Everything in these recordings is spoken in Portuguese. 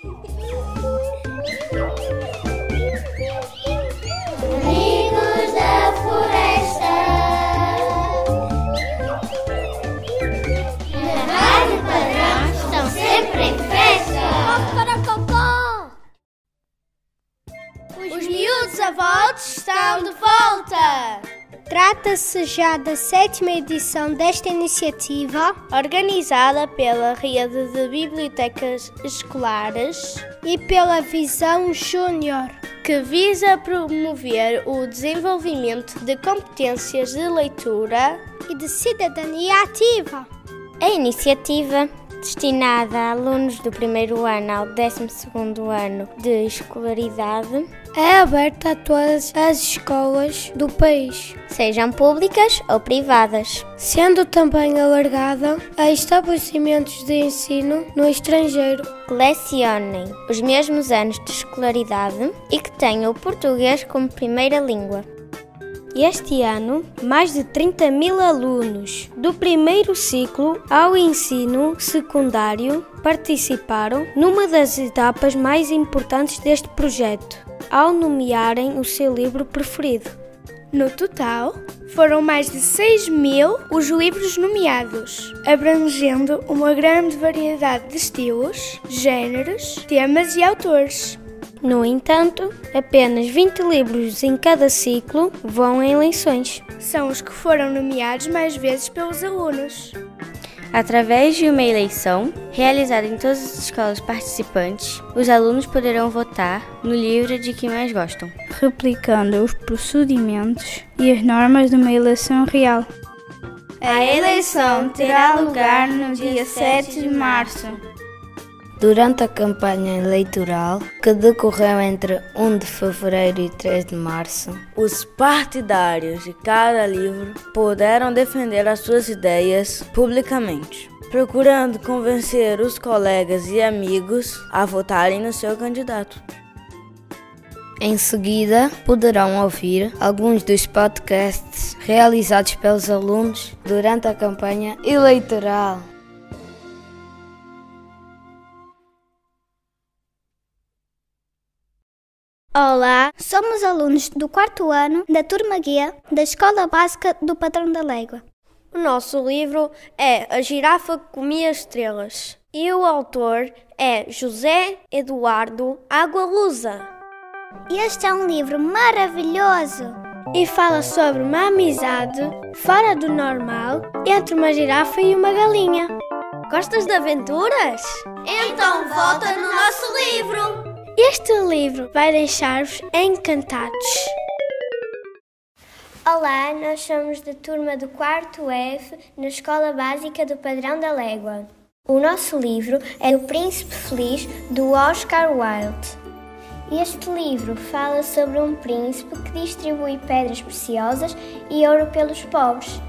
Os miúdos avós estão de volta. Trata-se já da sétima edição desta iniciativa, organizada pela Rede de Bibliotecas Escolares e pela Visão Júnior, que visa promover o desenvolvimento de competências de leitura e de cidadania ativa. A iniciativa destinada a alunos do primeiro ano ao 12 ano de escolaridade, é aberta a todas as escolas do país, sejam públicas ou privadas, sendo também alargada a estabelecimentos de ensino no estrangeiro que lecionem os mesmos anos de escolaridade e que tenham o português como primeira língua. Este ano, mais de 30 mil alunos do primeiro ciclo ao ensino secundário participaram numa das etapas mais importantes deste projeto, ao nomearem o seu livro preferido. No total, foram mais de 6 mil os livros nomeados, abrangendo uma grande variedade de estilos, géneros, temas e autores. No entanto, apenas 20 livros em cada ciclo vão em eleições. São os que foram nomeados mais vezes pelos alunos. Através de uma eleição realizada em todas as escolas participantes, os alunos poderão votar no livro de que mais gostam, replicando os procedimentos e as normas de uma eleição real. A eleição terá lugar no dia 7 de março. Durante a campanha eleitoral, que decorreu entre 1 de fevereiro e 3 de março, os partidários de cada livro puderam defender as suas ideias publicamente, procurando convencer os colegas e amigos a votarem no seu candidato. Em seguida, poderão ouvir alguns dos podcasts realizados pelos alunos durante a campanha eleitoral. Olá, somos alunos do quarto ano da turma guia da Escola Básica do Padrão da Légua. O nosso livro é A Girafa que Comia Estrelas e o autor é José Eduardo Agualusa. Este é um livro maravilhoso e fala sobre uma amizade fora do normal entre uma girafa e uma galinha. Gostas de aventuras? Então volta no nosso livro! Este livro vai deixar-vos encantados. Olá, nós somos da turma do quarto F na Escola Básica do Padrão da Légua. O nosso livro é O Príncipe Feliz, do Oscar Wilde. Este livro fala sobre um príncipe que distribui pedras preciosas e ouro pelos pobres.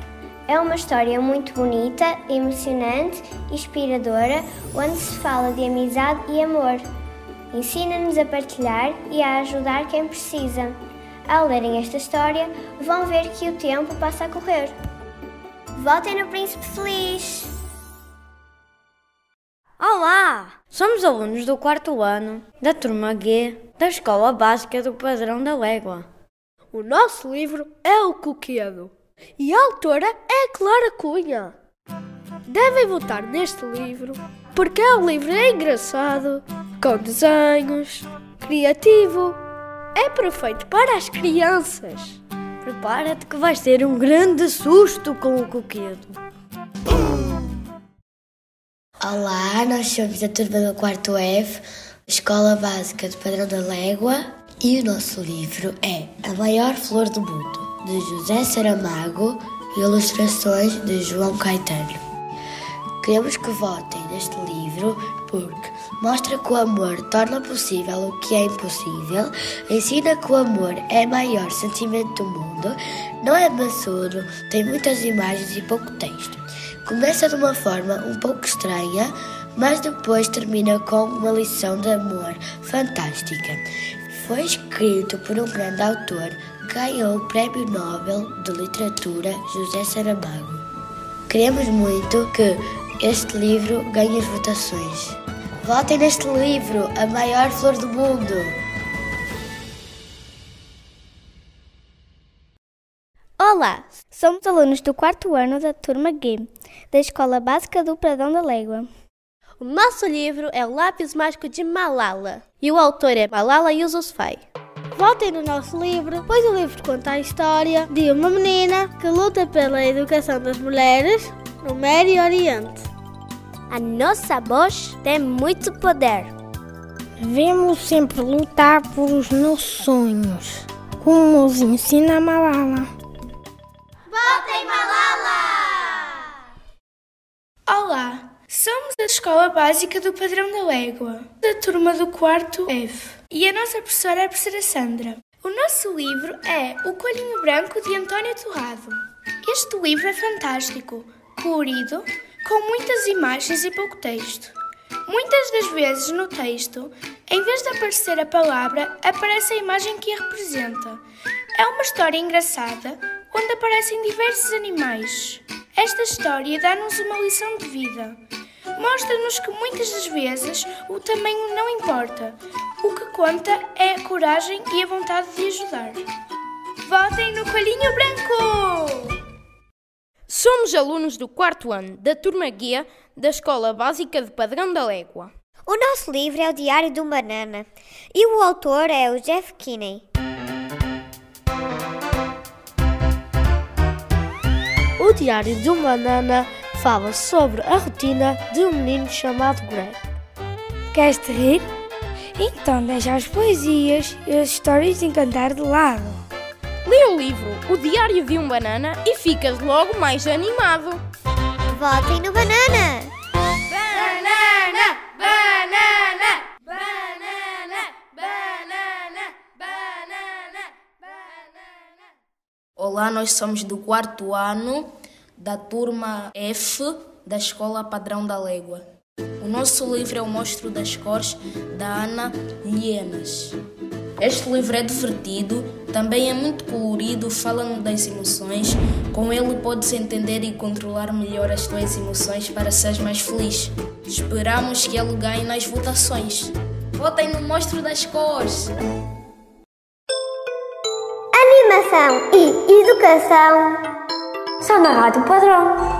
É uma história muito bonita, emocionante, inspiradora, onde se fala de amizade e amor. Ensina-nos a partilhar e a ajudar quem precisa. Ao lerem esta história, vão ver que o tempo passa a correr. Votem no Príncipe Feliz! Olá! Somos alunos do quarto ano da turma G da Escola Básica do Padrão da Légua. O nosso livro é o Coquedo e a autora é Clara Cunha. Devem votar neste livro porque é um livro engraçado, com desenhos, criativo. É perfeito para as crianças. Prepara-te que vais ter um grande susto com o coquedo. Olá, nós somos da turma do quarto F, Escola Básica do Padrão da Légua, e o nosso livro é A Maior Flor do Mundo, de José Saramago, e ilustrações de João Caetano. Queremos que votem neste livro porque mostra que o amor torna possível o que é impossível, ensina que o amor é o maior sentimento do mundo, não é maçudo, tem muitas imagens e pouco texto. Começa de uma forma um pouco estranha, mas depois termina com uma lição de amor fantástica. Foi escrito por um grande autor que ganhou o Prémio Nobel de Literatura José Saramago. Queremos muito que este livro ganhe as votações. Votem neste livro, A Maior Flor do Mundo. Olá, somos alunos do quarto ano da turma G, da Escola Básica do Pradão da Légua. O nosso livro é O Lápis Mágico de Malala e o autor é Malala Yousafzai. Votem no nosso livro, pois o livro conta a história de uma menina que luta pela educação das mulheres no Médio Oriente. A nossa voz tem muito poder. Devemos sempre lutar por os nossos sonhos, como nos ensina Malala. Votem Malala! Olá, somos da Escola Básica do Padrão da Légua, da turma do quarto F. E a nossa professora é a professora Sandra. O nosso livro é O Coelhinho Branco de António Torrado. Este livro é fantástico, colorido, com muitas imagens e pouco texto. Muitas das vezes no texto, em vez de aparecer a palavra, aparece a imagem que a representa. É uma história engraçada onde aparecem diversos animais. Esta história dá-nos uma lição de vida. Mostra-nos que muitas das vezes o tamanho não importa. O que conta é a coragem e a vontade de ajudar. Votem no Coelhinho Branco! Somos alunos do quarto ano da turma guia da Escola Básica de Padrão da Légua. O nosso livro é o Diário de um Banana e o autor é o Jeff Kinney. O Diário de um Banana fala sobre a rotina de um menino chamado Greg. Queres te rir? Então deixa as poesias e as histórias de encantar de lado. Lê o livro O Diário de um Banana e ficas logo mais animado. Votem no Banana! Banana! Banana! Banana! Banana! Banana! Banana! Olá, nós somos do quarto ano da turma F da Escola Padrão da Légua. O nosso livro é o Monstro das Cores da Ana Lienas. Este livro é divertido, também é muito colorido, fala das emoções. Com ele pode-se entender e controlar melhor as tuas emoções para seres mais feliz. Esperamos que ele ganhe nas votações. Votem no Monstro das Cores! Animação e educação são Rádio Padrão.